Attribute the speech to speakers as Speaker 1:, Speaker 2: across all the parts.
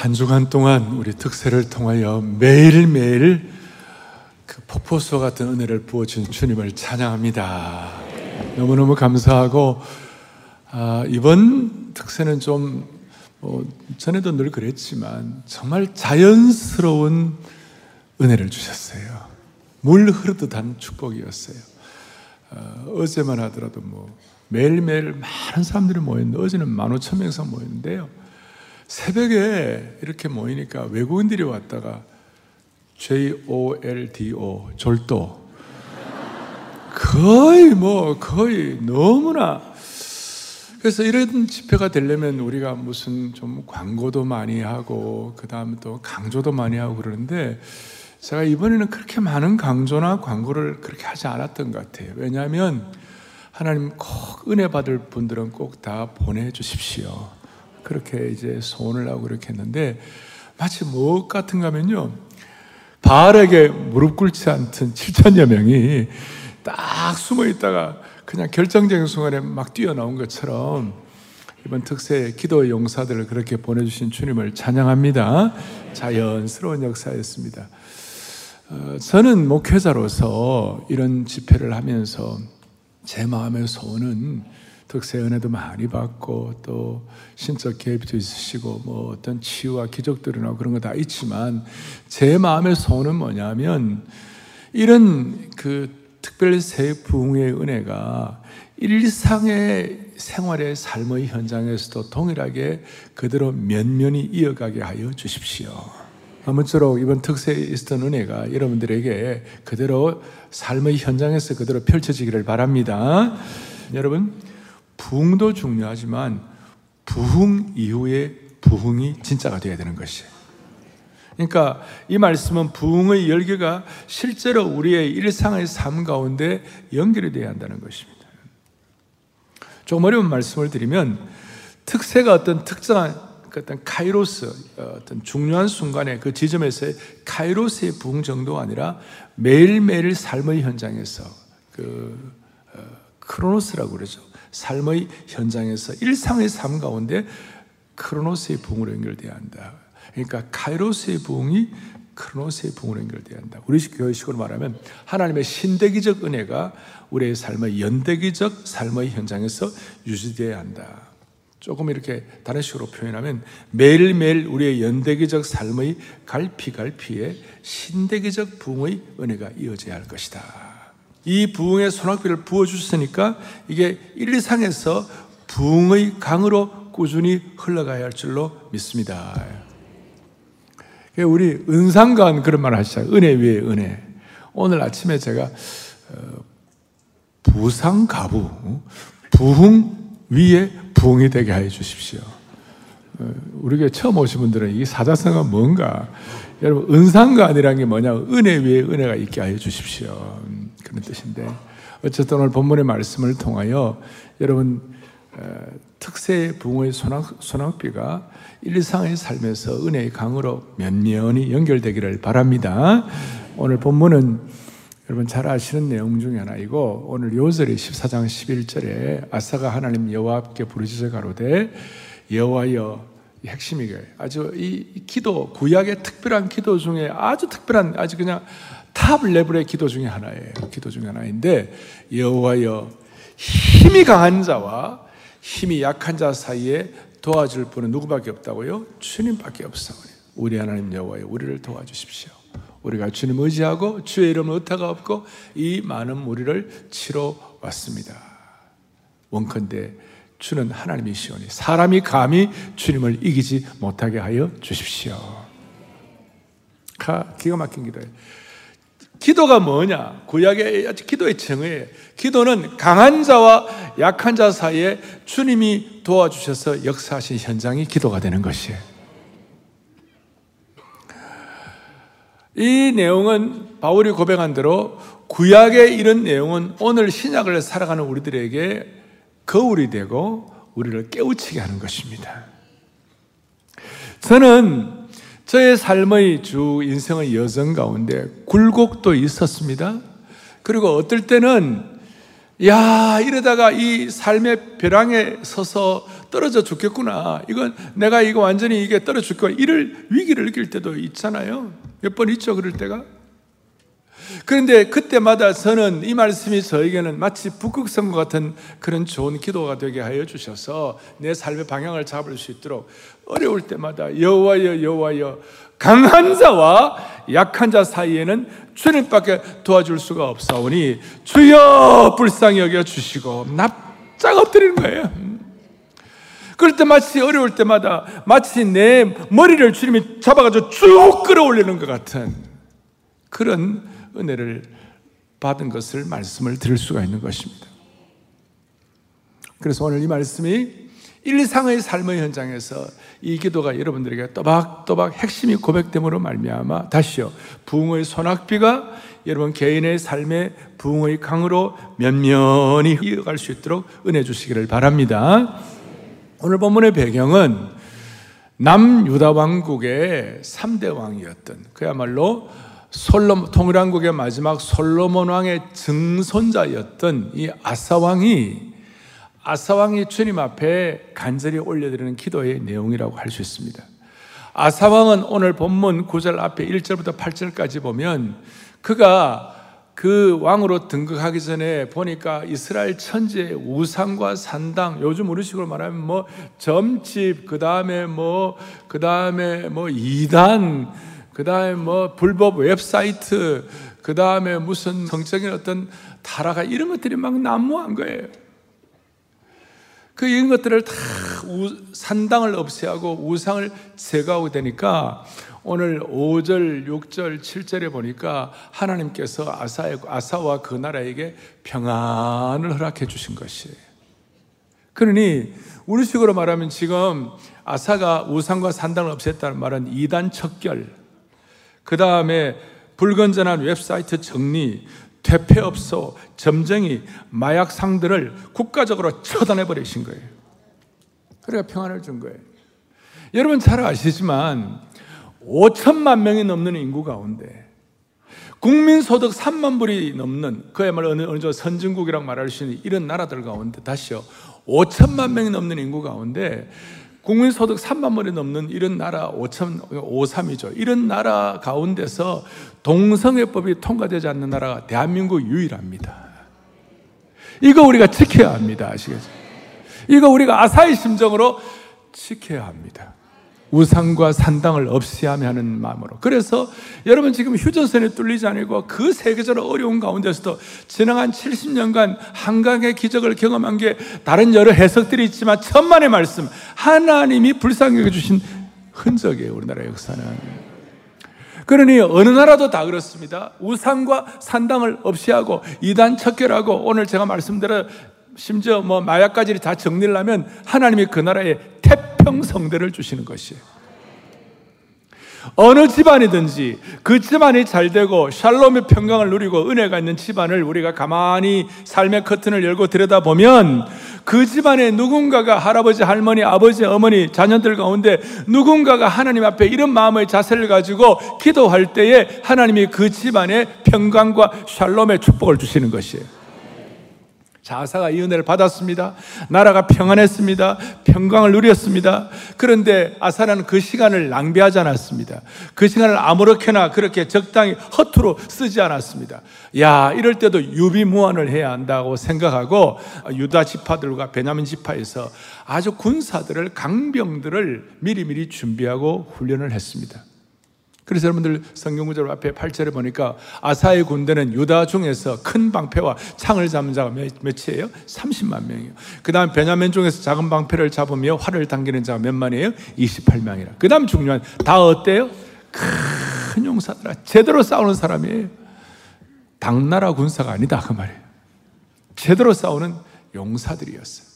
Speaker 1: 한 주간 동안 우리 특세를 통하여 매일매일 그 폭포수 같은 은혜를 부어준 주님을 찬양합니다. 너무너무 감사하고, 아, 이번 특세는 좀, 뭐, 전에도 늘 그랬지만, 정말 자연스러운 은혜를 주셨어요. 물 흐르듯 한 축복이었어요. 어, 어제만 하더라도 뭐, 매일매일 많은 사람들이 모였는데, 어제는 15,000명 이상 모였는데요. 새벽에 이렇게 모이니까 외국인들이 왔다가 J-O-L-D-O, 절도. 거의 뭐, 거의 너무나. 그래서 이런 집회가 되려면 우리가 무슨 좀 광고도 많이 하고, 그 다음에 또 강조도 많이 하고 그러는데, 제가 이번에는 그렇게 많은 강조나 광고를 그렇게 하지 않았던 것 같아요. 왜냐하면 하나님 꼭 은혜 받을 분들은 꼭 다 보내주십시오. 그렇게 이제 소원을 하고 그렇게 했는데 마치 무엇 같은가 하면요. 바알에게 무릎 꿇지 않던 7천여 명이 딱 숨어 있다가 그냥 결정적인 순간에 막 뛰어나온 것처럼 이번 특세 기도 용사들을 그렇게 보내주신 주님을 찬양합니다. 자연스러운 역사였습니다. 어, 저는 목회자로서 이런 집회를 하면서 제 마음의 소원은 특세 은혜도 많이 받고 또 신적 개입도 있으시고 뭐 어떤 치유와 기적들이나 그런 거 다 있지만 제 마음의 소원은 뭐냐면 이런 그 특별 새 부흥의 은혜가 일상의 생활의 삶의 현장에서도 동일하게 그대로 면면히 이어가게 하여 주십시오. 아무쪼록 이번 특세에 있었던 은혜가 여러분들에게 그대로 삶의 현장에서 그대로 펼쳐지기를 바랍니다. 여러분, 부흥도 중요하지만 부흥 이후에 부흥이 진짜가 되어야 되는 것이에요. 그러니까 이 말씀은 부흥의 열기가 실제로 우리의 일상의 삶 가운데 연결이 되어야 한다는 것입니다. 조금 어려운 말씀을 드리면 특세가 어떤 특정한 어떤 카이로스 어떤 중요한 순간에 그 지점에서의 카이로스의 부흥 정도가 아니라 매일매일 삶의 현장에서 그 어, 크로노스라고 그러죠. 삶의 현장에서 일상의 삶 가운데 크로노스의 부흥으로 연결돼야 한다. 그러니까 카이로스의 부흥이 크로노스의 부흥으로 연결돼야 한다. 우리 교회식으로 말하면 하나님의 신대기적 은혜가 우리의 삶의 연대기적 삶의 현장에서 유지되어야 한다. 조금 이렇게 다른 식으로 표현하면 매일매일 우리의 연대기적 삶의 갈피갈피에 신대기적 부흥의 은혜가 이어져야 할 것이다. 이 부흥의 소낙비를 부어주셨으니까 이게 1, 2상에서 부흥의 강으로 꾸준히 흘러가야 할 줄로 믿습니다. 우리 은상관 그런 말 하시죠. 은혜 위에 은혜. 오늘 아침에 제가 어, 부상가부, 부흥 위에 부흥이 되게 하여 주십시오. 어, 우리 교회 처음 오신 분들은 이 사자성어가 뭔가 여러분 은상관이라는 게 뭐냐 은혜 위에 은혜가 있게 하여 주십시오. 그런 뜻인데 어쨌든 오늘 본문의 말씀을 통하여 여러분 특세 부흥의 소낙, 비가 일상의 삶에서 은혜의 강으로 면면히 연결되기를 바랍니다. 오늘 본문은 여러분 잘 아시는 내용 중에 하나이고 오늘 요절이 14장 11절에 아사가 하나님 여호와께 부르짖어 가로되 여호와여 핵심이게 아주 이 기도 구약의 특별한 기도 중에 아주 특별한 아주 그냥 top level의 기도 중에 하나예요. 기도 중에 하나인데 여호와여 힘이 강한 자와 힘이 약한 자 사이에 도와줄 분은 누구밖에 없다고요? 주님밖에 없어. 우리 하나님 여호와여 우리를 도와주십시오. 우리가 주님 의지하고 주의 이름 의타가 없고 이 많은 무리를 치러 왔습니다. 원컨대 주는 하나님이시오니 사람이 감히 주님을 이기지 못하게 하여 주십시오. 기가 막힌 기도예요. 기도가 뭐냐? 구약의 기도의 정의. 기도는 강한 자와 약한 자 사이에 주님이 도와주셔서 역사하신 현장이 기도가 되는 것이에요. 이 내용은 바울이 고백한 대로 구약의 이런 내용은 오늘 신약을 살아가는 우리들에게 거울이 되고 우리를 깨우치게 하는 것입니다. 저는 저의 삶의 주 인생의 여정 가운데 굴곡도 있었습니다. 그리고 어떨 때는 야 이러다가 이 삶의 벼랑에 서서 떨어져 죽겠구나. 이건 내가 이거 완전히 이게 떨어져 죽겠구나. 이를 위기를 느낄 때도 있잖아요. 몇 번 있죠, 그럴 때가. 그런데 그때마다 저는 이 말씀이 저에게는 마치 북극성과 같은 그런 좋은 기도가 되게 하여 주셔서 내 삶의 방향을 잡을 수 있도록 어려울 때마다 여호와여 여호와여 강한 자와 약한 자 사이에는 주님밖에 도와줄 수가 없사오니 주여 불쌍히 여겨 주시고 납작 엎드리는 거예요. 그럴 때 마치 어려울 때마다 마치 내 머리를 주님이 잡아가지고 쭉 끌어올리는 것 같은 그런 은혜를 받은 것을 말씀을 드릴 수가 있는 것입니다. 그래서 오늘 이 말씀이 일상의 삶의 현장에서 이 기도가 여러분들에게 또박또박 핵심이 고백됨으로 말미암아 다시요 부흥의 소낙비가 여러분 개인의 삶의 부흥의 강으로 면면히 이어갈 수 있도록 은혜 주시기를 바랍니다. 오늘 본문의 배경은 남유다 왕국의 3대 왕이었던 그야말로 솔로 통일왕국의 마지막 솔로몬 왕의 증손자였던 이 아사 왕이 아사 왕이 주님 앞에 간절히 올려드리는 기도의 내용이라고 할 수 있습니다. 아사 왕은 오늘 본문 9절 앞에 1절부터 8절까지 보면 그가 그 왕으로 등극하기 전에 보니까 이스라엘 천지의 우상과 산당, 요즘 우리 식으로 말하면 뭐 점집, 그 다음에 뭐, 그 다음에 뭐 이단, 그 다음에 뭐 불법 웹사이트, 그 다음에 무슨 성적인 어떤 타락가 이런 것들이 막 난무한 거예요. 그 이런 것들을 다 산당을 없애하고 우상을 제거하고 되니까 오늘 5절, 6절, 7절에 보니까 하나님께서 아사의, 아사와 그 나라에게 평안을 허락해 주신 것이에요. 그러니 우리 식으로 말하면 지금 아사가 우상과 산당을 없앴다는 말은 이단 척결, 그 다음에 불건전한 웹사이트 정리, 퇴폐업소, 점쟁이, 마약 상들을 국가적으로 처단해 버리신 거예요. 그래가 평안을 준 거예요. 여러분 잘 아시지만 5천만 명이 넘는 인구 가운데 국민 소득 3만 불이 넘는 그야말로 어느, 어느 정도 선진국이라고 말할 수 있는 이런 나라들 가운데 다시요 5천만 명이 넘는 인구 가운데 국민 소득 3만 원이 넘는 이런 나라 5천 53이죠. 이런 나라 가운데서 동성애법이 통과되지 않는 나라가 대한민국 유일합니다. 이거 우리가 지켜야 합니다. 아시겠죠? 이거 우리가 아사히 심정으로 지켜야 합니다. 우상과 산당을 없애야만 하는 마음으로. 그래서 여러분 지금 휴전선에 뚫리지 않고 그 세계적으로 어려운 가운데서도 지나간 70년간 한강의 기적을 경험한 게 다른 여러 해석들이 있지만 천만의 말씀 하나님이 불쌍히 여주신 흔적이에요 우리나라 역사는. 그러니 어느 나라도 다 그렇습니다. 우상과 산당을 없애하고 이단 척결하고 오늘 제가 말씀드려 심지어 뭐 마약까지 다 정리를 하면 하나님이 그 나라에 태 평성대를 주시는 것이에요. 어느 집안이든지 그 집안이 잘 되고 샬롬의 평강을 누리고 은혜가 있는 집안을 우리가 가만히 삶의 커튼을 열고 들여다보면 그 집안에 누군가가 할아버지, 할머니, 아버지, 어머니, 자녀들 가운데 누군가가 하나님 앞에 이런 마음의 자세를 가지고 기도할 때에 하나님이 그 집안에 평강과 샬롬의 축복을 주시는 것이에요. 자사가 이 은혜를 받았습니다. 나라가 평안했습니다. 평강을 누렸습니다. 그런데 아사라는 그 시간을 낭비하지 않았습니다. 그 시간을 아무렇게나 그렇게 적당히 허투루 쓰지 않았습니다. 야, 이럴 때도 유비무환을 해야 한다고 생각하고 유다 지파들과 베냐민 지파에서 아주 군사들을 강병들을 미리미리 준비하고 훈련을 했습니다. 그래서 여러분들 성경 구절 앞에 8절에 보니까 아사의 군대는 유다 중에서 큰 방패와 창을 잡는 자가 몇, 몇이에요? 30만 명이에요. 그 다음 베냐민 중에서 작은 방패를 잡으며 활을 당기는 자가 몇 만이에요? 28명이라. 그 다음 중요한 다 어때요? 큰 용사들아 제대로 싸우는 사람이에요. 당나라 군사가 아니다 그 말이에요. 제대로 싸우는 용사들이었어요.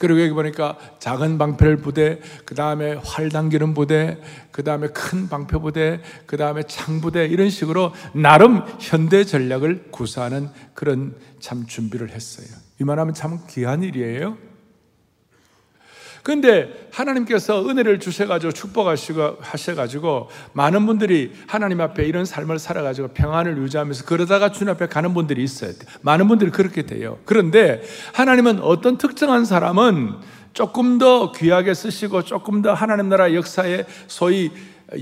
Speaker 1: 그리고 여기 보니까 작은 방패를 부대, 그 다음에 활 당기는 부대, 그 다음에 큰 방패 부대, 그 다음에 창 부대 이런 식으로 나름 현대 전략을 구사하는 그런 참 준비를 했어요. 이만하면 참 귀한 일이에요. 근데 하나님께서 은혜를 주셔가지고 축복하시고 하셔가지고 많은 분들이 하나님 앞에 이런 삶을 살아가지고 평안을 유지하면서 그러다가 주님 앞에 가는 분들이 있어요. 많은 분들이 그렇게 돼요. 그런데 하나님은 어떤 특정한 사람은 조금 더 귀하게 쓰시고 조금 더 하나님 나라 역사에 소위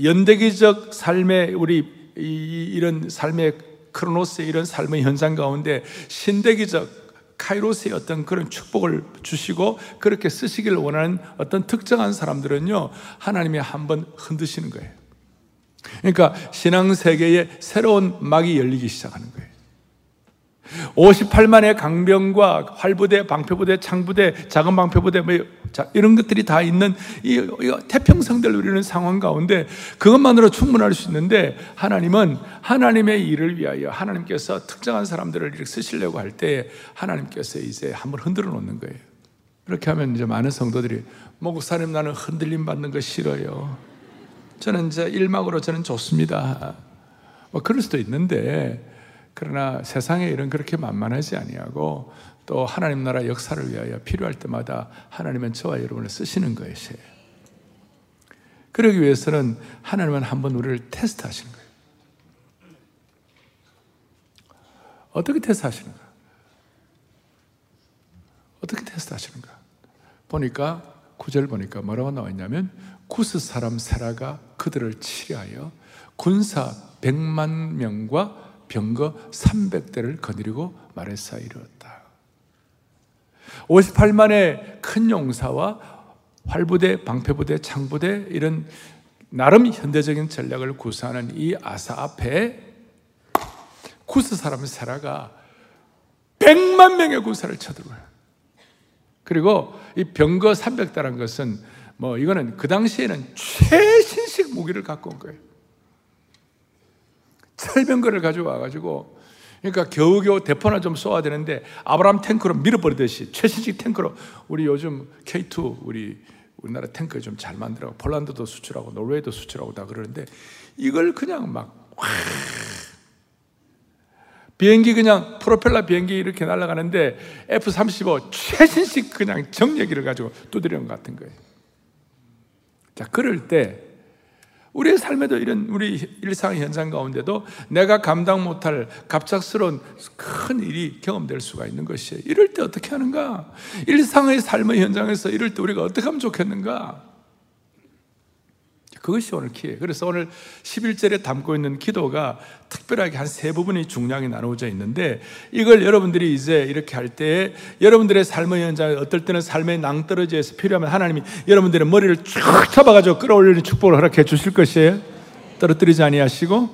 Speaker 1: 연대기적 삶의 우리 이런 삶의 크로노스의 이런 삶의 현상 가운데 신대기적 카이로스의 어떤 그런 축복을 주시고 그렇게 쓰시기를 원하는 어떤 특정한 사람들은요 하나님이 한번 흔드시는 거예요. 그러니까 신앙 세계에 새로운 막이 열리기 시작하는 거예요. 58만의 강병과 활부대, 방패부대, 창부대, 작은 방패부대 뭐 이런 것들이 다 있는 이, 이 태평성대를 누리는 상황 가운데 그것만으로 충분할 수 있는데 하나님은 하나님의 일을 위하여 하나님께서 특정한 사람들을 이렇게 쓰시려고 할 때 하나님께서 이제 한번 흔들어 놓는 거예요. 그렇게 하면 이제 많은 성도들이 목사님 나는 흔들림 받는 거 싫어요. 저는 이제 일막으로 저는 좋습니다. 뭐 그럴 수도 있는데 그러나 세상의 일은 그렇게 만만하지 아니하고 또 하나님 나라 역사를 위하여 필요할 때마다 하나님은 저와 여러분을 쓰시는 것이에요. 그러기 위해서는 하나님은 한번 우리를 테스트하시는 거예요. 어떻게 테스트하시는가? 어떻게 테스트하시는가? 보니까 구절 보니까 뭐라고 나와 있냐면 구스 사람 세라가 그들을 치려하여 군사 100만 명과 병거 300대를 거느리고 마레사 이르렀다. 58만의 큰 용사와 활부대, 방패부대, 창부대 이런 나름 현대적인 전략을 구사하는 이 아사 앞에 구스 사람 세라가 100만 명의 군사를 쳐들어요. 그리고 이 병거 300대란 것은 뭐 이거는 그 당시에는 최신식 무기를 갖고 온 거예요. 철병거를 가지고 와가지고 그러니까 겨우겨우 대포나 좀 쏘아야 되는데 아브라함 탱크로 밀어버리듯이 최신식 탱크로 우리 요즘 K2 우리 우리나라 탱크 좀 잘 만들어 폴란드도 수출하고 노르웨이도 수출하고 다 그러는데 이걸 그냥 막 비행기 그냥 프로펠러 비행기 이렇게 날아가는데 F-35 최신식 그냥 정예기를 가지고 두드리는 것 같은 거예요. 자, 그럴 때 우리의 삶에도 이런 우리 일상 현상 가운데도 내가 감당 못할 갑작스러운 큰 일이 경험될 수가 있는 것이에요. 이럴 때 어떻게 하는가? 일상의 삶의 현장에서 이럴 때 우리가 어떻게 하면 좋겠는가? 그것이 오늘 키예요. 그래서 오늘 11절에 담고 있는 기도가 특별하게 한 세 부분이 중량이 나누어져 있는데 이걸 여러분들이 이제 이렇게 할 때 여러분들의 삶의 현장에 어떨 때는 삶의 낭떠러지에서 필요하면 하나님이 여러분들의 머리를 쭉 잡아가지고 끌어올리는 축복을 허락해 주실 것이에요. 떨어뜨리지 아니하시고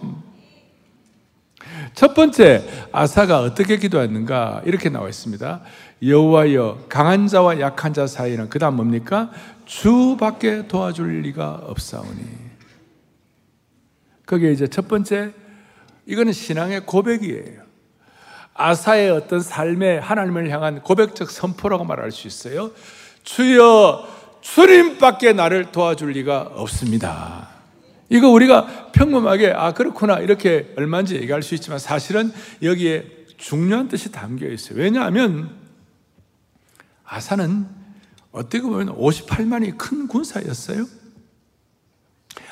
Speaker 1: 첫 번째 아사가 어떻게 기도했는가 이렇게 나와 있습니다. 여호와여 강한 자와 약한 자 사이는 그다음 뭡니까? 주밖에 도와줄 리가 없사오니. 그게 이제 첫 번째 이거는 신앙의 고백이에요. 아사의 어떤 삶의 하나님을 향한 고백적 선포라고 말할 수 있어요. 주여 주님밖에 나를 도와줄 리가 없습니다. 이거 우리가 평범하게 아 그렇구나 이렇게 얼마인지 얘기할 수 있지만 사실은 여기에 중요한 뜻이 담겨 있어요. 왜냐하면 아사는 어떻게 보면 58만이 큰 군사였어요.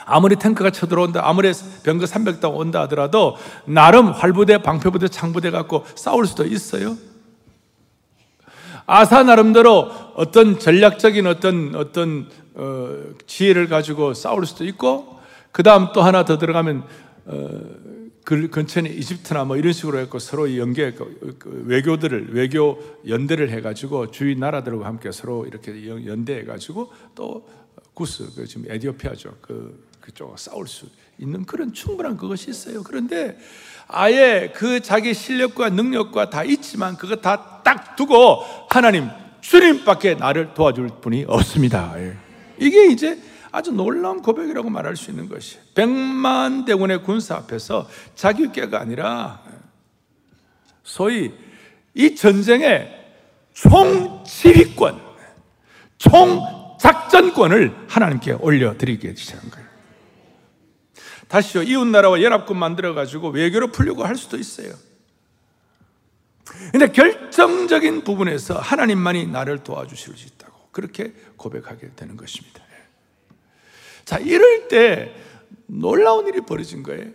Speaker 1: 아무리 탱크가 쳐들어온다, 아무리 병거 300대 온다 하더라도 나름 활부대, 방패부대, 창부대 갖고 싸울 수도 있어요. 아사 나름대로 어떤 전략적인 어떤 어떤 어, 지혜를 가지고 싸울 수도 있고 그 다음 또 하나 더 들어가면 어, 그 근처에 이집트나 뭐 이런 식으로 해서 서로 연계 그, 그 외교들을 외교 연대를 해가지고 주위 나라들과 함께 서로 이렇게 연대해가지고 또 구스 그 지금 에디오피아죠 그 그쪽 싸울 수 있는 그런 충분한 그것이 있어요. 그런데 아예 그 자기 실력과 능력과 다 있지만 그거 다 딱 두고 하나님 주님밖에 나를 도와줄 분이 없습니다. 예. 이게 이제 아주 놀라운 고백이라고 말할 수 있는 것이 백만 대군의 군사 앞에서 자기 꾀가 아니라 소위 이 전쟁의 총 지휘권, 총 작전권을 하나님께 올려드리게 시작한 거예요. 다시요, 이웃나라와 연합군 만들어가지고 외교로 풀려고 할 수도 있어요. 근데 결정적인 부분에서 하나님만이 나를 도와주실 수 있다고 그렇게 고백하게 되는 것입니다. 자, 이럴 때 놀라운 일이 벌어진 거예요.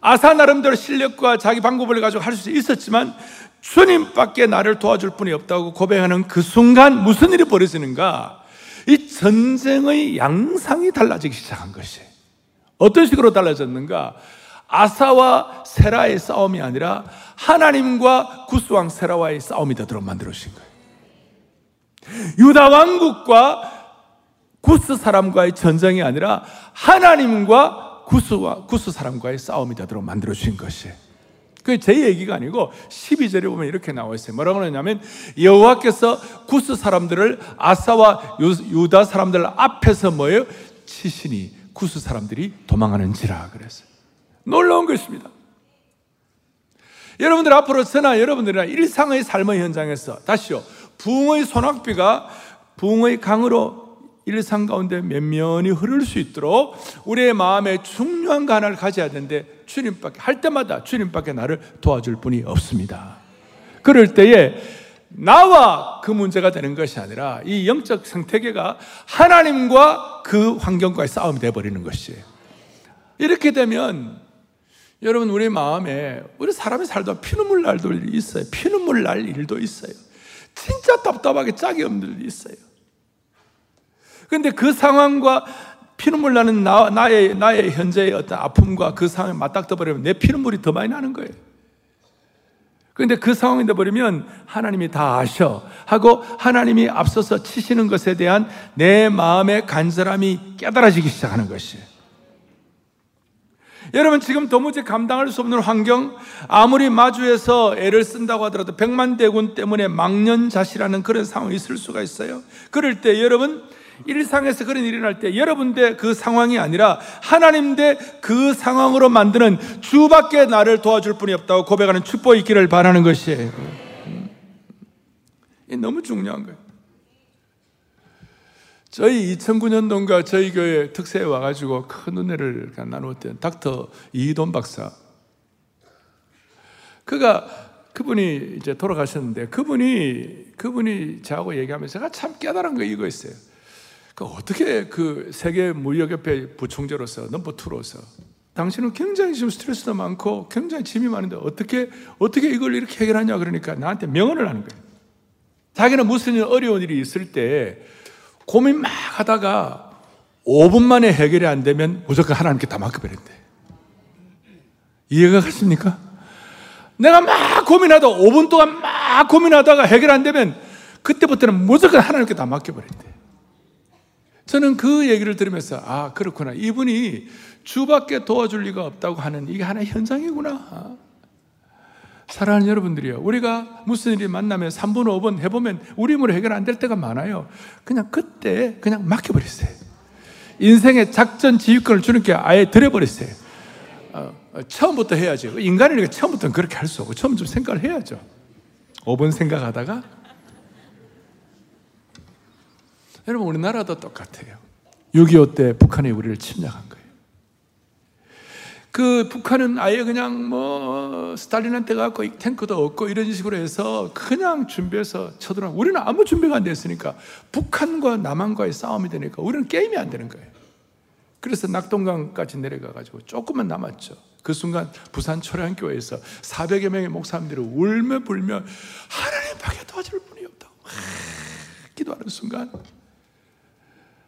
Speaker 1: 아사 나름대로 실력과 자기 방법을 가지고 할 수 있었지만 주님밖에 나를 도와줄 분이 없다고 고백하는 그 순간 무슨 일이 벌어지는가? 이 전쟁의 양상이 달라지기 시작한 것이. 어떤 식으로 달라졌는가? 아사와 세라의 싸움이 아니라 하나님과 구스왕 세라와의 싸움이 되도록 만들어주신 거예요. 유다 왕국과 구스 사람과의 전쟁이 아니라 하나님과 구스와 구스 사람과의 싸움이 되도록 만들어 주신 것이에요. 그게 제 얘기가 아니고 12절에 보면 이렇게 나와 있어요. 뭐라고 하냐면 여호와께서 구스 사람들을 아사와 유다 사람들 앞에서 뭐예요? 치시니 구스 사람들이 도망하는지라 그랬어요. 놀라운 것입니다. 여러분들 앞으로 저나 여러분들이나 일상의 삶의 현장에서 다시요. 부흥의 소낙비가 부흥의 강으로 일상 가운데 면면이 흐를 수 있도록 우리의 마음에 중요한 간을 가져야 되는데 주님밖에 할 때마다 주님밖에 나를 도와줄 분이 없습니다. 그럴 때에 나와 그 문제가 되는 것이 아니라 이 영적 생태계가 하나님과 그 환경과의 싸움이 되어버리는 것이에요. 이렇게 되면 여러분 우리 마음에 우리 사람이 살다 피눈물 날도 있어요. 피눈물 날 일도 있어요. 진짜 답답하게 짝이 없는 일이 있어요. 그런데 그 상황과 피눈물 나는 나, 나의, 나의 현재의 어떤 아픔과 그 상황에 맞닥뜨 버리면 내 피눈물이 더 많이 나는 거예요. 그런데 그 상황이 되버리면 하나님이 다 아셔 하고 하나님이 앞서서 치시는 것에 대한 내 마음의 간절함이 깨달아지기 시작하는 것이에요. 여러분 지금 도무지 감당할 수 없는 환경 아무리 마주해서 애를 쓴다고 하더라도 백만대군 때문에 망년자시라는 그런 상황이 있을 수가 있어요. 그럴 때 여러분 일상에서 그런 일이 일어날 때 여러분 대그 상황이 아니라 하나님 대 그 상황으로 만드는 주밖에 나를 도와줄 분이 없다고 고백하는 축복이 있기를 바라는 것이에요. 너무 중요한 거예요. 저희 2009년도인가 저희 교회 특세에 와가지고 큰 은혜를 나누었던 닥터 이돈 박사. 그가 그분이 이제 돌아가셨는데 그분이 그분이 저하고 얘기하면서 참 깨달은 거 이거였어요. 그 어떻게 그 세계 무역협회 부총재로서 넘버 투로서 당신은 굉장히 지금 스트레스도 많고 굉장히 짐이 많은데 어떻게 어떻게 이걸 이렇게 해결하냐 그러니까 나한테 명언을 하는 거예요. 자기는 무슨 일 어려운 일이 있을 때 고민 막 하다가 5분 만에 해결이 안 되면 무조건 하나님께 다 맡겨버린대. 이해가 가십니까? 내가 막 고민하다 5분 동안 막 고민하다가 해결 안 되면 그때부터는 무조건 하나님께 다 맡겨버린대. 저는 그 얘기를 들으면서 아 그렇구나. 이분이 주밖에 도와줄 리가 없다고 하는 이게 하나의 현상이구나. 사랑하는 여러분들이요. 우리가 무슨 일이 만나면 3분 5분 해보면 우리 힘으로 해결 안 될 때가 많아요. 그냥 그때 그냥 맡겨버렸어요. 인생의 작전 지휘권을 주님께 아예 드려버렸어요. 어, 어 처음부터 해야죠. 인간이니까 처음부터는 그렇게 할 수 없고 처음 좀 생각을 해야죠. 5분 생각하다가 여러분 우리나라도 똑같아요. 6.25 때 북한이 우리를 침략한 거예요. 그 북한은 아예 그냥 뭐 스탈린한테 갖고 탱크도 없고 이런 식으로 해서 그냥 준비해서 쳐들어. 우리는 아무 준비가 안 됐으니까 북한과 남한과의 싸움이 되니까 우리는 게임이 안 되는 거예요. 그래서 낙동강까지 내려가 가지고 조금만 남았죠. 그 순간 부산 초량교회에서 400여 명의 목사님들이 울며 불며 하나님 밖에 도와줄 분이 없다고 기도하는 순간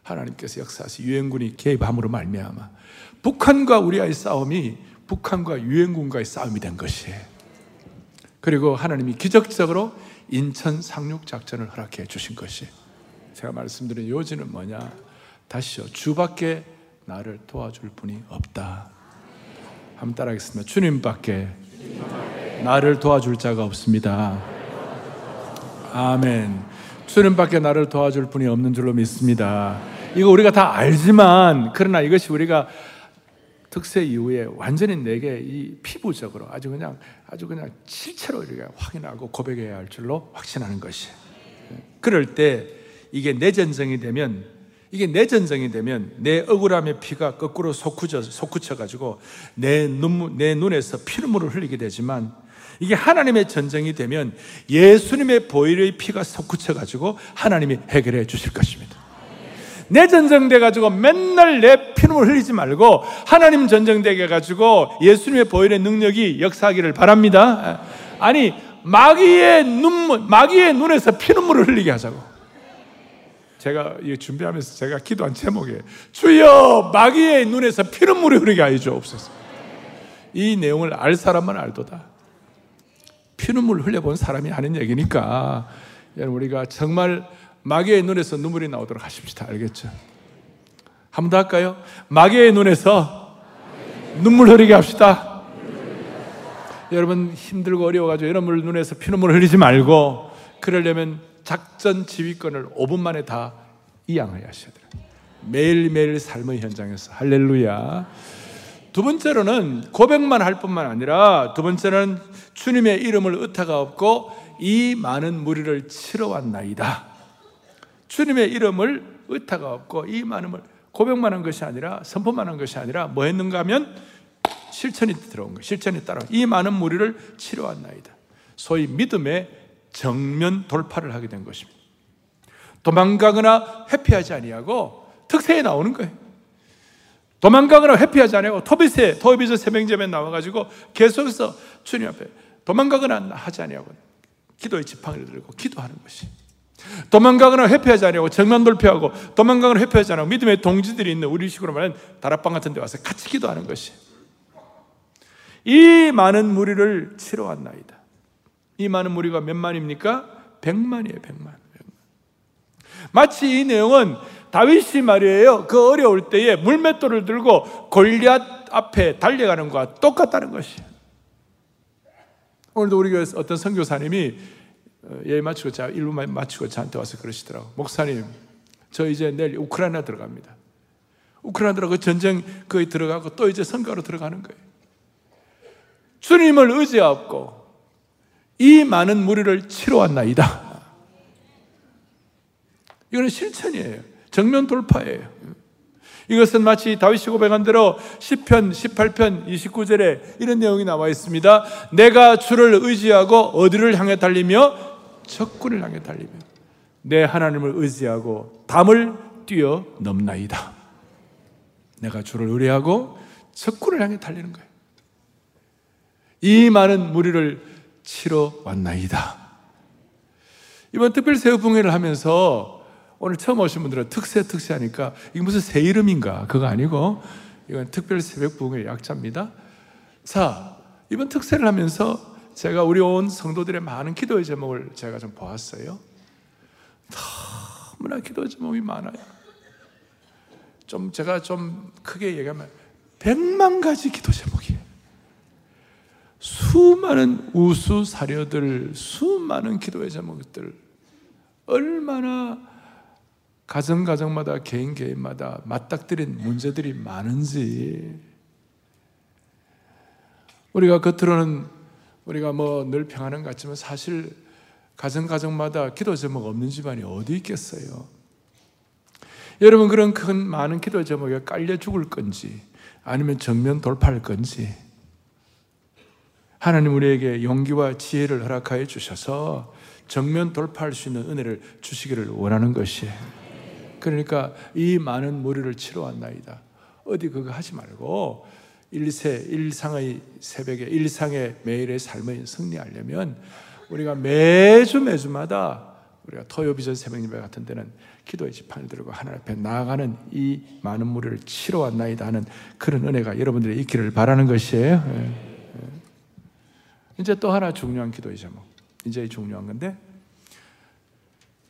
Speaker 1: 하나님께서 역사하시 유엔군이 개입함으로 말미암아 북한과 우리와의 싸움이 북한과 유엔군과의 싸움이 된 것이에요. 그리고 하나님이 기적적으로 인천 상륙 작전을 허락해 주신 것이 제가 말씀드린 요지는 뭐냐? 다시요. 주밖에 나를 도와줄 분이 없다. 한번 따라하겠습니다. 주님밖에 나를 도와줄 자가 없습니다. 아멘. 주님밖에 나를 도와줄 분이 없는 줄로 믿습니다. 이거 우리가 다 알지만 그러나 이것이 우리가 특세 이후에 완전히 내게 이 피부적으로 아주 그냥 아주 그냥 실체로 이렇게 확인하고 고백해야 할 줄로 확신하는 것이. 그럴 때 이게 내 전쟁이 되면 이게 내 전쟁이 되면 내 억울함의 피가 거꾸로 솟구쳐 솟구쳐 가지고 내 눈, 내 눈에서 피눈물을 흘리게 되지만 이게 하나님의 전쟁이 되면 예수님의 보혈의 피가 솟구쳐 가지고 하나님이 해결해 주실 것입니다. 내 전쟁돼 가지고 맨날 내 피눈물 흘리지 말고 하나님 전쟁되게 가지고 예수님의 보혈의 능력이 역사하기를 바랍니다. 아니 마귀의 눈물, 마귀의 눈에서 피눈물을 흘리게 하자고. 제가 이 준비하면서 제가 기도한 제목이에요. 주여 마귀의 눈에서 피눈물이 흐르게 하여 주옵소서. 이 내용을 알 사람만 알도다. 피눈물 흘려본 사람이 하는 얘기니까 우리가 정말 마귀의 눈에서 눈물이 나오도록 하십시다. 알겠죠? 한 번 더 할까요? 마귀의 눈에서 눈물 흐르게 합시다. 여러분 힘들고 어려워가지고 여러분 눈에서 피눈물 흘리지 말고 그러려면 작전 지휘권을 5분 만에 다 이양하여 하셔야 돼요. 매일매일 삶의 현장에서 할렐루야. 두 번째로는 고백만 할 뿐만 아니라 두 번째는 주님의 이름을 없고 이 많은 무리를 치러 왔나이다. 주님의 이름을 의타가 없고 이물 고백만 한 것이 아니라 선포만 한 것이 아니라 뭐 했는가 하면 실천이 들어온 거, 실천이 따라 이 많은 무리를 치러 왔나이다. 소위 믿음의 정면 돌파를 하게 된 것입니다. 도망가거나 회피하지 아니하고 특세에 나오는 거예요. 도망가거나 회피하지 않고 토비세, 토비세 세명제에 나와가지고 계속해서 주님 앞에 도망가거나 하지 아니하고 기도의 지팡이를 들고 기도하는 것이. 도망가거나 회피하지 않고 정면 돌파하고 도망가거나 회피하지 않고 믿음의 동지들이 있는 우리 식으로 말하면 다락방 같은 데 와서 같이 기도하는 것이. 이 많은 무리를 치러 왔나이다. 이 많은 무리가 몇 만입니까? 백만이에요, 백만. 마치 이 내용은 다윗이 말이에요. 그 어려울 때에 물맷돌을 들고 골리앗 앞에 달려가는 것과 똑같다는 것이. 오늘도 우리 교회 어떤 선교사님이 어, 예의 마치고 자 일부 마치고 저한테 와서 그러시더라고. 목사님, 저 이제 내일 우크라이나 들어갑니다. 우크라이나 들어가 전쟁 거기 들어가고 또 이제 선교로 들어가는 거예요. 주님을 의지하고 이 많은 무리를 치러 왔나이다. 이거는 실천이에요. 정면 돌파예요. 이것은 마치 다윗이 고백한 대로 10편, 18편, 29절에 이런 내용이 나와 있습니다. 내가 주를 의지하고 어디를 향해 달리며 적군을 향해 달리며 내 하나님을 의지하고 담을 뛰어 넘나이다. 내가 주를 의뢰하고 적군을 향해 달리는 거예요. 이 많은 무리를 치러 왔나이다. 이번 특별 새우붕회를 하면서 오늘 처음 오신 분들은 특세 특세 하니까 이게 무슨 새 이름인가 그거 아니고 이건 특별 새벽 부흥의 약자입니다. 자 이번 특세를 하면서 제가 우리 온 성도들의 많은 기도의 제목을 제가 좀 보았어요. 너무나 기도 제목이 많아요. 좀 제가 좀 크게 얘기하면 백만 가지 기도 제목이에요. 수많은 우수 사려들, 수많은 기도의 제목들 얼마나 가정 가정마다 개인 개인마다 맞닥뜨린 문제들이 많은지 우리가 겉으로는 우리가 뭐 늘 평안한 것 같지만 사실 가정 가정마다 기도 제목 없는 집안이 어디 있겠어요? 여러분 그런 큰 많은 기도 제목에 깔려 죽을 건지 아니면 정면 돌파할 건지 하나님 우리에게 용기와 지혜를 허락하여 주셔서 정면 돌파할 수 있는 은혜를 주시기를 원하는 것이에요. 그러니까 이 많은 무리를 치러 왔나이다. 어디 그거 하지 말고 일세 일상의 새벽에 일상의 매일의 삶을 승리하려면 우리가 매주 매주마다 우리가 토요 비전 새벽 예배 같은 데는 기도의 지판을 들고 하나님 앞에 나아가는 이 많은 무리를 치러 왔나이다 하는 그런 은혜가 여러분들이 있기를 바라는 것이에요. 예, 예. 이제 또 하나 중요한 기도의 제목. 이제 중요한 건데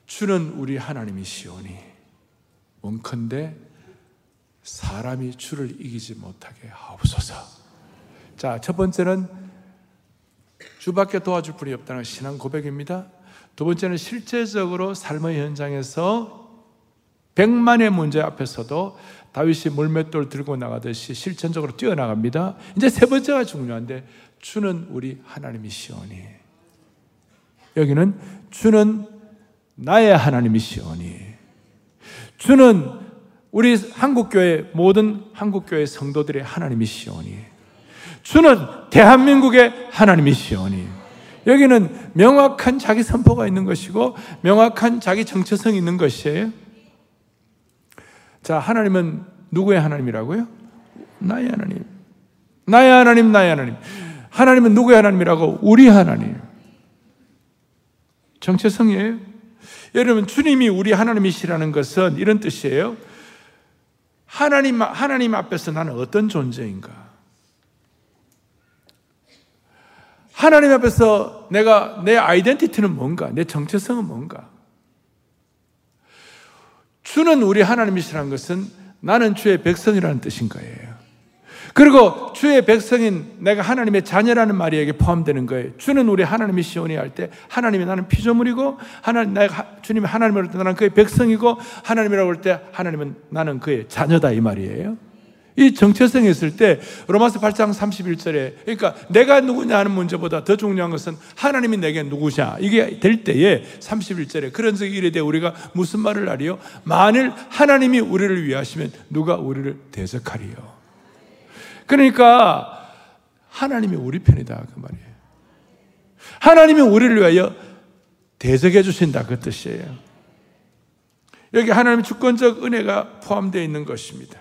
Speaker 1: 주는 우리 하나님이시오니 원컨대 사람이 주를 이기지 못하게 하옵소서. 자, 첫 번째는 주밖에 도와줄 분이 없다는 신앙 고백입니다. 두 번째는 실제적으로 삶의 현장에서 백만의 문제 앞에서도 다윗이 물맷돌 들고 나가듯이 실천적으로 뛰어나갑니다. 이제 세 번째가 중요한데 주는 우리 하나님이시오니 여기는 주는 나의 하나님이시오니 주는 우리 한국교회 모든 한국교회 성도들의 하나님이시오니 주는 대한민국의 하나님이시오니 여기는 명확한 자기 선포가 있는 것이고 명확한 자기 정체성이 있는 것이에요. 자, 하나님은 누구의 하나님이라고요? 나의 하나님. 나의 하나님, 나의 하나님. 하나님은 누구의 하나님이라고? 우리 하나님. 정체성이에요. 여러분, 주님이 우리 하나님이시라는 것은 이런 뜻이에요. 하나님, 하나님 앞에서 나는 어떤 존재인가? 하나님 앞에서 내가, 내 아이덴티티는 뭔가? 내 정체성은 뭔가? 주는 우리 하나님이시라는 것은 나는 주의 백성이라는 뜻인 거예요. 그리고 주의 백성인 내가 하나님의 자녀라는 말이 여기 포함되는 거예요. 주는 우리 하나님이 시온이 할 때 하나님이 나는 피조물이고 하나님 내가 주님이 하나님을 때 나는 그의 백성이고 하나님이라고 할 때 하나님은 나는 그의 자녀다 이 말이에요. 이 정체성이 있을 때 로마서 8장 31절에 그러니까 내가 누구냐 하는 문제보다 더 중요한 것은 하나님이 내게 누구냐 이게 될 때에 31절에 그런 적이 이래 돼 우리가 무슨 말을 하리요? 만일 하나님이 우리를 위하시면 누가 우리를 대적하리요? 그러니까 하나님이 우리 편이다 그 말이에요. 하나님이 우리를 위하여 대적해 주신다 그 뜻이에요. 여기 하나님의 주권적 은혜가 포함되어 있는 것입니다.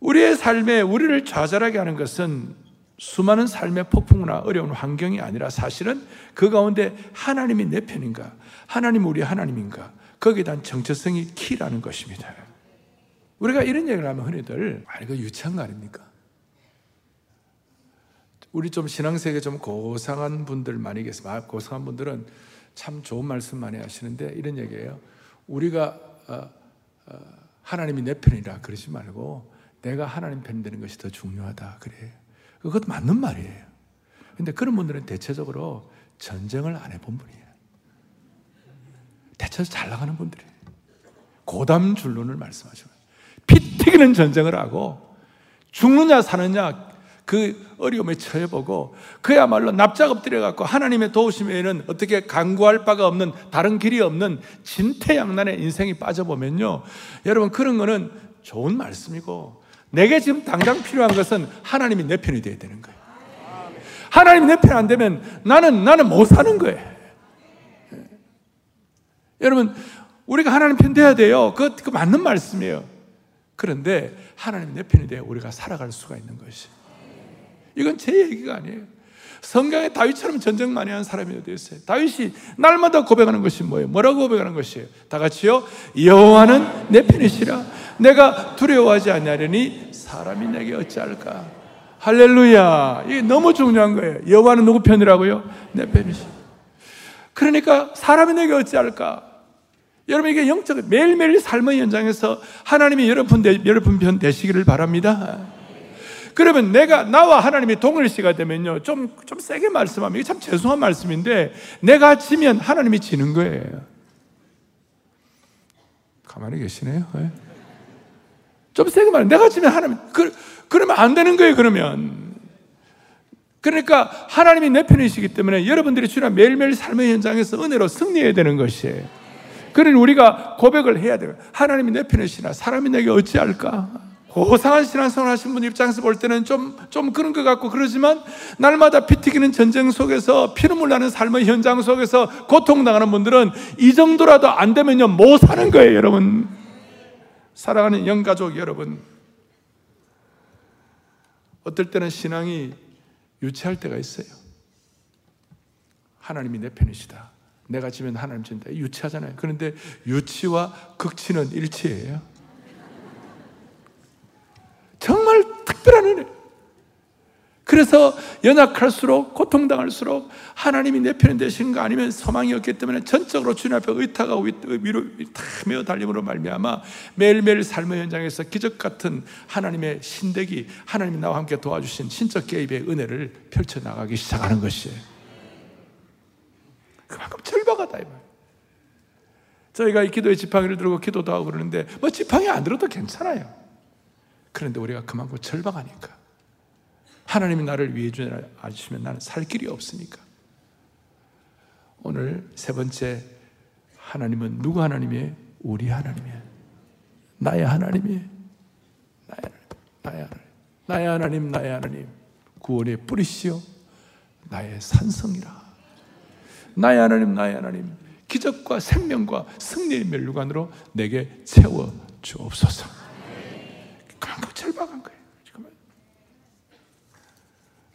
Speaker 1: 우리의 삶에 우리를 좌절하게 하는 것은 수많은 삶의 폭풍이나 어려운 환경이 아니라 사실은 그 가운데 하나님이 내 편인가, 하나님 우리 하나님인가, 거기에 대한 정체성이 키라는 것입니다. 우리가 이런 얘기를 하면 흔히들 아 이거 유치한 거 아닙니까? 우리 좀 신앙세계 좀 고상한 분들 많이 계세요. 아, 고상한 분들은 참 좋은 말씀 많이 하시는데 이런 얘기예요. 우리가 어, 어, 하나님이 내 편이라 그러지 말고 내가 하나님 편 되는 것이 더 중요하다 그래요. 그것도 맞는 말이에요. 근데 그런 분들은 대체적으로 전쟁을 안 해본 분이에요. 대체로 잘 나가는 분들이에요. 고담 줄론을 말씀하시는 피 튀기는 전쟁을 하고 죽느냐 사느냐 그 어려움에 처해보고 그야말로 납작 엎드려 갖고 하나님의 도우심에는 어떻게 강구할 바가 없는 다른 길이 없는 진퇴양난의 인생이 빠져보면요. 여러분 그런 거는 좋은 말씀이고 내게 지금 당장 필요한 것은 하나님이 내 편이 되어야 되는 거예요. 하나님이 내 편 안 되면 나는 나는 못 사는 거예요. 여러분 우리가 하나님 편 돼야 돼요. 그, 그 맞는 말씀이에요 그런데 하나님 내 편이 되어 우리가 살아갈 수가 있는 것이. 이건 제 얘기가 아니에요. 성경에 다윗처럼 전쟁 많이 한 사람이 어디 있어요? 다윗이 날마다 고백하는 것이 뭐예요? 뭐라고 고백하는 것이에요? 다 같이요. 여호와는 내 편이시라. 내가 두려워하지 않냐려니 사람이 내게 어찌할까? 할렐루야. 이게 너무 중요한 거예요. 여호와는 누구 편이라고요? 내 편이시. 그러니까 사람이 내게 어찌할까? 여러분 이게 영적 매일매일 삶의 현장에서 하나님이 여러분 대, 여러분 편 되시기를 바랍니다. 그러면 내가 나와 하나님이 동일시가 되면요 좀 좀 세게 말씀하면 이게 참 죄송한 말씀인데 내가 지면 하나님이 지는 거예요. 가만히 계시네요. 네? 좀 세게 말해 내가 지면 하나님 그 그러면 안 되는 거예요. 그러면 그러니까 하나님이 내 편이시기 때문에 여러분들이 주나 매일매일 삶의 현장에서 은혜로 승리해야 되는 것이에요. 그러니 우리가 고백을 해야 돼요. 하나님이 내 편이시나? 사람이 내게 어찌할까? 고상한 신앙생활 하신 분 입장에서 볼 때는 좀, 좀 그런 것 같고 그러지만 날마다 피 튀기는 전쟁 속에서 피눈물 나는 삶의 현장 속에서 고통당하는 분들은 이 정도라도 안 되면요 못 사는 거예요 여러분? 사랑하는 영가족 여러분. 어떨 때는 신앙이 유치할 때가 있어요. 하나님이 내 편이시다 내가 지면 하나님 진다. 유치하잖아요. 그런데 유치와 극치는 일치예요. 정말 특별한 은혜. 그래서 연약할수록 고통당할수록 하나님이 내 편이 되시는 거 아니면 소망이 없기 때문에 전적으로 주님 앞에 의탁하고 위로 메어 달림으로 말미암아 매일매일 삶의 현장에서 기적 같은 하나님의 신대기 하나님이 나와 함께 도와주신 신적 개입의 은혜를 펼쳐 나가기 시작하는 것이에요. 그만큼 절박하다 이 말. 저희가 이 기도의 지팡이를 들고 기도도 하고 그러는데 뭐 지팡이 안 들어도 괜찮아요. 그런데 우리가 그만큼 절박하니까 하나님이 나를 위해 주시면 나는 살 길이 없으니까 오늘 세 번째 하나님은 누구 하나님이에요? 우리 하나님이에요. 나의 하나님이에요. 나의 하나님, 나의 하나님, 나의 하나님, 나의 하나님, 구원의 뿌리시오, 나의 산성이라. 나의 하나님, 나의 하나님, 기적과 생명과 승리의 멸류관으로 내게 채워 주옵소서. 그만 그 절박한 거예요.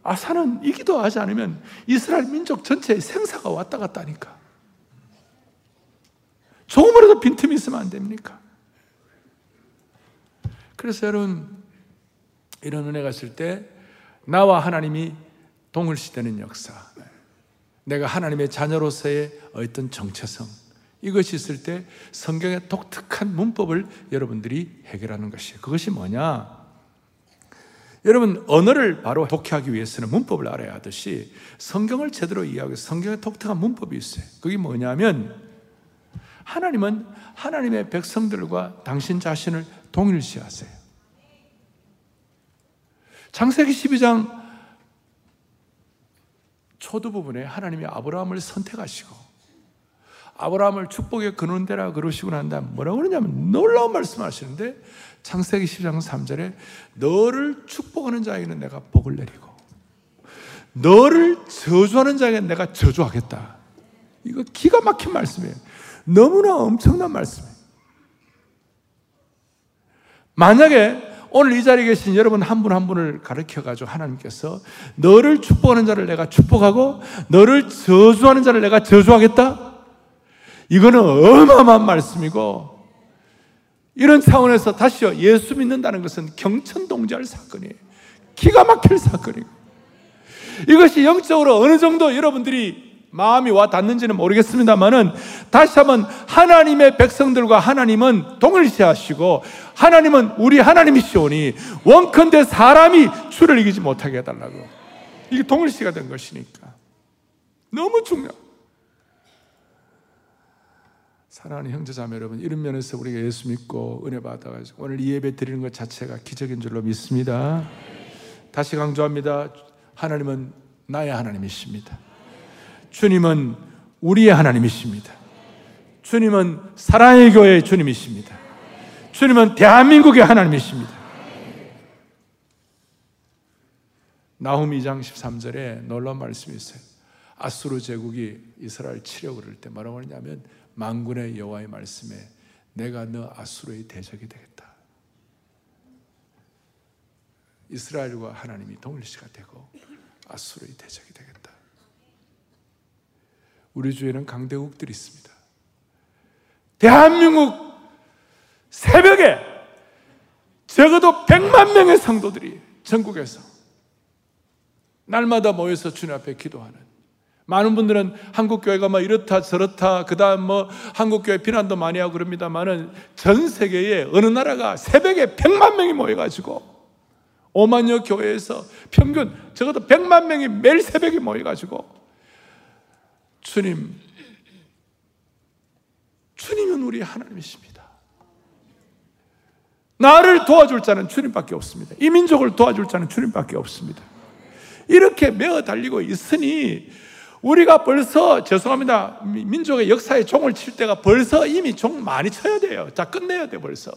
Speaker 1: 아사는 이 기도하지 않으면 이스라엘 민족 전체의 생사가 왔다 갔다 하니까. 조금이라도 빈틈이 있으면 안 됩니까? 그래서 여러분, 이런 은혜가 있을 때, 나와 하나님이 동일시되는 역사, 내가 하나님의 자녀로서의 어떤 정체성, 이것이 있을 때 성경의 독특한 문법을 여러분들이 해결하는 것이에요. 그것이 뭐냐? 여러분, 언어를 바로 독해하기 위해서는 문법을 알아야 하듯이 성경을 제대로 이해하기 위해서 성경에 독특한 문법이 있어요. 그게 뭐냐면 하나님은 하나님의 백성들과 당신 자신을 동일시하세요. 창세기 12장 초두 부분에 하나님이 아브라함을 선택하시고 아브라함을 축복의 근원대라 그러시고 난 다음 뭐라고 그러냐면 놀라운 말씀 하시는데 창세기 10장 3절에 너를 축복하는 자에게는 내가 복을 내리고 너를 저주하는 자에게 내가 저주하겠다. 이거 기가 막힌 말씀이에요. 너무나 엄청난 말씀이에요. 만약에 오늘 이 자리에 계신 여러분 한 분한 한 분을 가르쳐 가지고 하나님께서 너를 축복하는 자를 내가 축복하고 너를 저주하는 자를 내가 저주하겠다. 이거는 어마어마한 말씀이고 이런 차원에서 다시요, 예수 믿는다는 것은 경천동지할 사건이에요. 기가 막힐 사건이고. 이것이 영적으로 어느 정도 여러분들이 마음이 와 닿는지는 모르겠습니다만은 다시 한번 하나님의 백성들과 하나님은 동일시하시고 하나님은 우리 하나님이시오니 원컨대 사람이 주를 이기지 못하게 해달라고. 이게 동일시가 된 것이니까. 너무 중요. 사랑하는 형제 자매 여러분, 이런 면에서 우리가 예수 믿고 은혜 받아가지고 오늘 이 예배 드리는 것 자체가 기적인 줄로 믿습니다. 다시 강조합니다. 하나님은 나의 하나님이십니다. 주님은 우리의 하나님이십니다. 주님은 사랑의 교회의 주님이십니다. 주님은 대한민국의 하나님이십니다. 나훔 2장 13절에 놀라운 말씀이 있어요. 아수르 제국이 이스라엘 치려고 그럴 때 뭐라고 하냐면 만군의 여호와의 말씀에 내가 너 아수르의 대적이 되겠다. 이스라엘과 하나님이 동일시가 되고 아수르의 대적이 되겠다. 우리 주에는 강대국들이 있습니다. 대한민국 새벽에 적어도 100만 명의 성도들이 전국에서 날마다 모여서 주님 앞에 기도하는 많은 분들은 한국 교회가 뭐 이렇다 저렇다 그 다음 뭐 한국 교회 비난도 많이 하고 그럽니다만은 전 세계에 어느 나라가 새벽에 100만 명이 모여 가지고 5만여 교회에서 평균 적어도 100만 명이 매일 새벽에 모여 가지고 주님 주님은 우리 하나님이십니다. 나를 도와줄 자는 주님밖에 없습니다. 이 민족을 도와줄 자는 주님밖에 없습니다. 이렇게 매어 달리고 있으니 우리가 벌써 죄송합니다. 민족의 역사에 종을 칠 때가 벌써 이미 종 많이 쳐야 돼요. 자, 끝내야 돼, 벌써.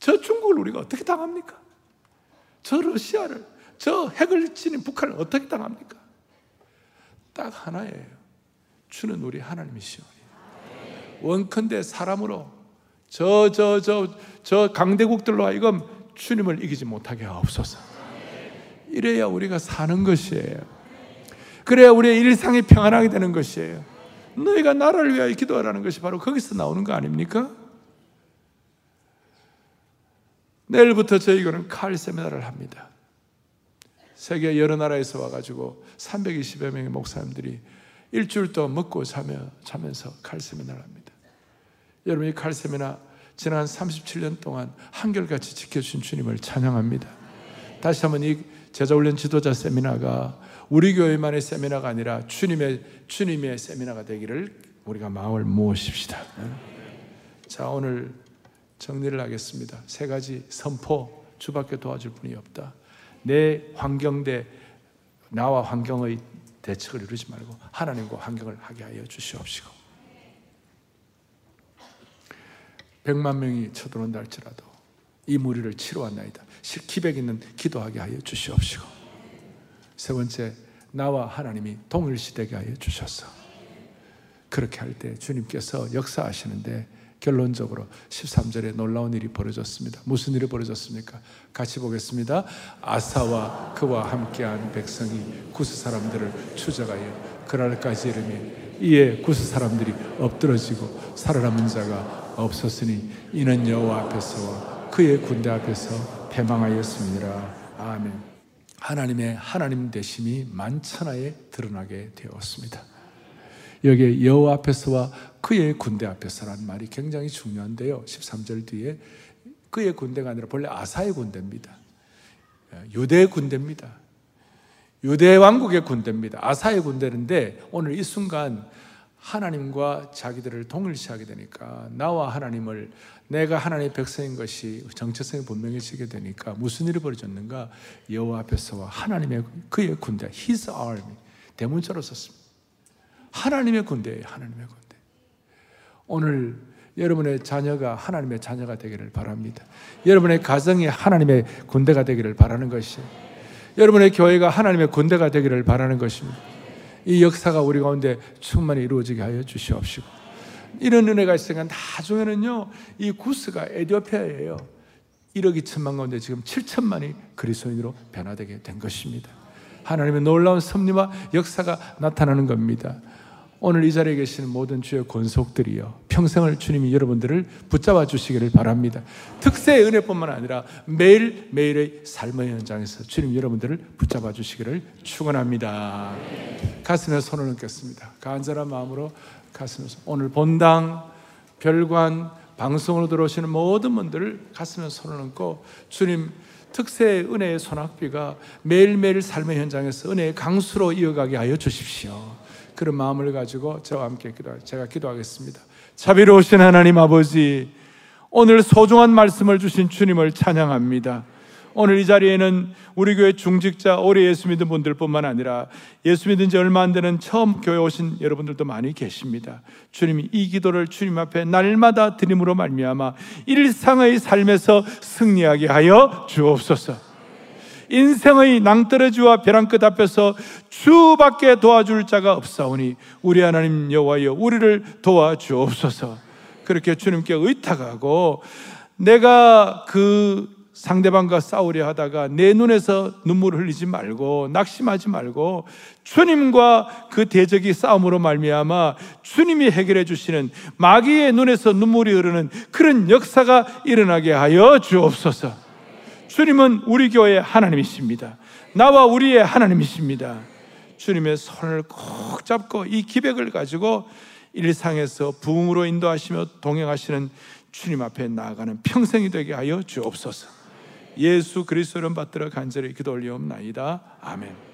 Speaker 1: 저 중국을 우리가 어떻게 당합니까? 저 러시아를, 저 핵을 지닌 북한을 어떻게 당합니까? 딱 하나예요. 주는 우리 하나님이시오. 원컨대 사람으로 저, 저, 저, 저 강대국들로 하여금 주님을 이기지 못하게 하옵소서. 이래야 우리가 사는 것이에요. 그래야 우리의 일상이 평안하게 되는 것이에요. 너희가 나라를 위하여 기도하라는 것이 바로 거기서 나오는 거 아닙니까? 내일부터 저희는 칼 세미나를 합니다. 세계 여러 나라에서 와가지고 320여 명의 목사님들이 일주일 동안 먹고 자며, 자면서 칼 세미나를 합니다. 여러분, 이 칼 세미나 지난 37년 동안 한결같이 지켜주신 주님을 찬양합니다. 다시 한번 이 제자훈련 지도자 세미나가 우리 교회만의 세미나가 아니라 주님의 주님의 세미나가 되기를 우리가 마음을 모으십시다. 자, 오늘 정리를 하겠습니다. 세 가지 선포 주밖에 도와줄 분이 없다. 내 환경대 나와 환경의 대책을 이루지 말고 하나님과 환경을 하게 하여 주시옵시고 백만 명이 쳐들어온다 할지라도 이 무리를 치료한나이다. 기백 있는 기도하게 하여 주시옵시고 세 번째, 나와 하나님이 동일시되게 하여 주셨어. 그렇게 할 때 주님께서 역사하시는데 결론적으로 13절에 놀라운 일이 벌어졌습니다. 무슨 일이 벌어졌습니까? 같이 보겠습니다. 아사와 그와 함께한 백성이 구스 사람들을 추적하여 그날까지 이르며 이에 구스 사람들이 엎드러지고 살아남은 자가 없었으니 이는 여호와 앞에서와 그의 군대 앞에서 패망하였습니다. 아멘. 하나님의 하나님 되심이 만천하에 드러나게 되었습니다. 여기에 여호와 앞에서와 그의 군대 앞에서라는 말이 굉장히 중요한데요. 13절 뒤에 그의 군대가 아니라 본래 아사의 군대입니다. 유대 군대입니다. 유대 왕국의 군대입니다. 아사의 군대인데 오늘 이 순간 하나님과 자기들을 동일시하게 되니까 나와 하나님을 내가 하나님의 백성인 것이 정체성이 분명해지게 되니까 무슨 일이 벌어졌는가? 여호와 앞에서와 하나님의 그의 군대, His army 대문자로 썼습니다. 하나님의 군대예요. 하나님의 군대. 오늘 여러분의 자녀가 하나님의 자녀가 되기를 바랍니다. 여러분의 가정이 하나님의 군대가 되기를 바라는 것이 여러분의 교회가 하나님의 군대가 되기를 바라는 것입니다. 이 역사가 우리 가운데 충만히 이루어지게 하여 주시옵시고 이런 은혜가 있으니까 나중에는요 이 구스가 에디오피아예요. 1억 2천만 가운데 지금 7천만이 그리스도인으로 변화되게 된 것입니다. 하나님의 놀라운 섭리와 역사가 나타나는 겁니다 오늘 이 자리에 계시는 모든 주의 권속들이요. 평생을 주님이 여러분들을 붙잡아 주시기를 바랍니다. 특세의 은혜뿐만 아니라 매일매일의 삶의 현장에서 주님 여러분들을 붙잡아 주시기를 축원합니다. 가슴에 손을 얹겠습니다. 간절한 마음으로 가슴에 오늘 본당 별관 방송으로 들어오시는 모든 분들을 가슴에 손을 얹고 주님 특세의 은혜의 소낙비가 매일매일 삶의 현장에서 은혜의 강수로 이어가게 하여 주십시오. 그런 마음을 가지고 저와 함께 기도 제가 기도하겠습니다. 자비로우신 하나님 아버지, 오늘 소중한 말씀을 주신 주님을 찬양합니다. 오늘 이 자리에는 우리 교회 중직자 오래 예수 믿은 분들뿐만 아니라 예수 믿은 지 얼마 안 되는 처음 교회 오신 여러분들도 많이 계십니다. 주님이 이 기도를 주님 앞에 날마다 드림으로 말미암아 일상의 삶에서 승리하게 하여 주옵소서. 인생의 낭떠러지와 벼랑 끝 앞에서 주밖에 도와줄 자가 없사오니 우리 하나님 여호와여 우리를 도와주옵소서. 그렇게 주님께 의탁하고 내가 그 상대방과 싸우려 하다가 내 눈에서 눈물을 흘리지 말고 낙심하지 말고 주님과 그 대적이 싸움으로 말미암아 주님이 해결해 주시는 마귀의 눈에서 눈물이 흐르는 그런 역사가 일어나게 하여 주옵소서. 주님은 우리 교회의 하나님이십니다. 나와 우리의 하나님이십니다. 주님의 손을 꼭 잡고 이 기백을 가지고 일상에서 부흥으로 인도하시며 동행하시는 주님 앞에 나아가는 평생이 되게 하여 주옵소서. 예수 그리스도를 받들어 간절히 기도 올리옵나이다. 아멘.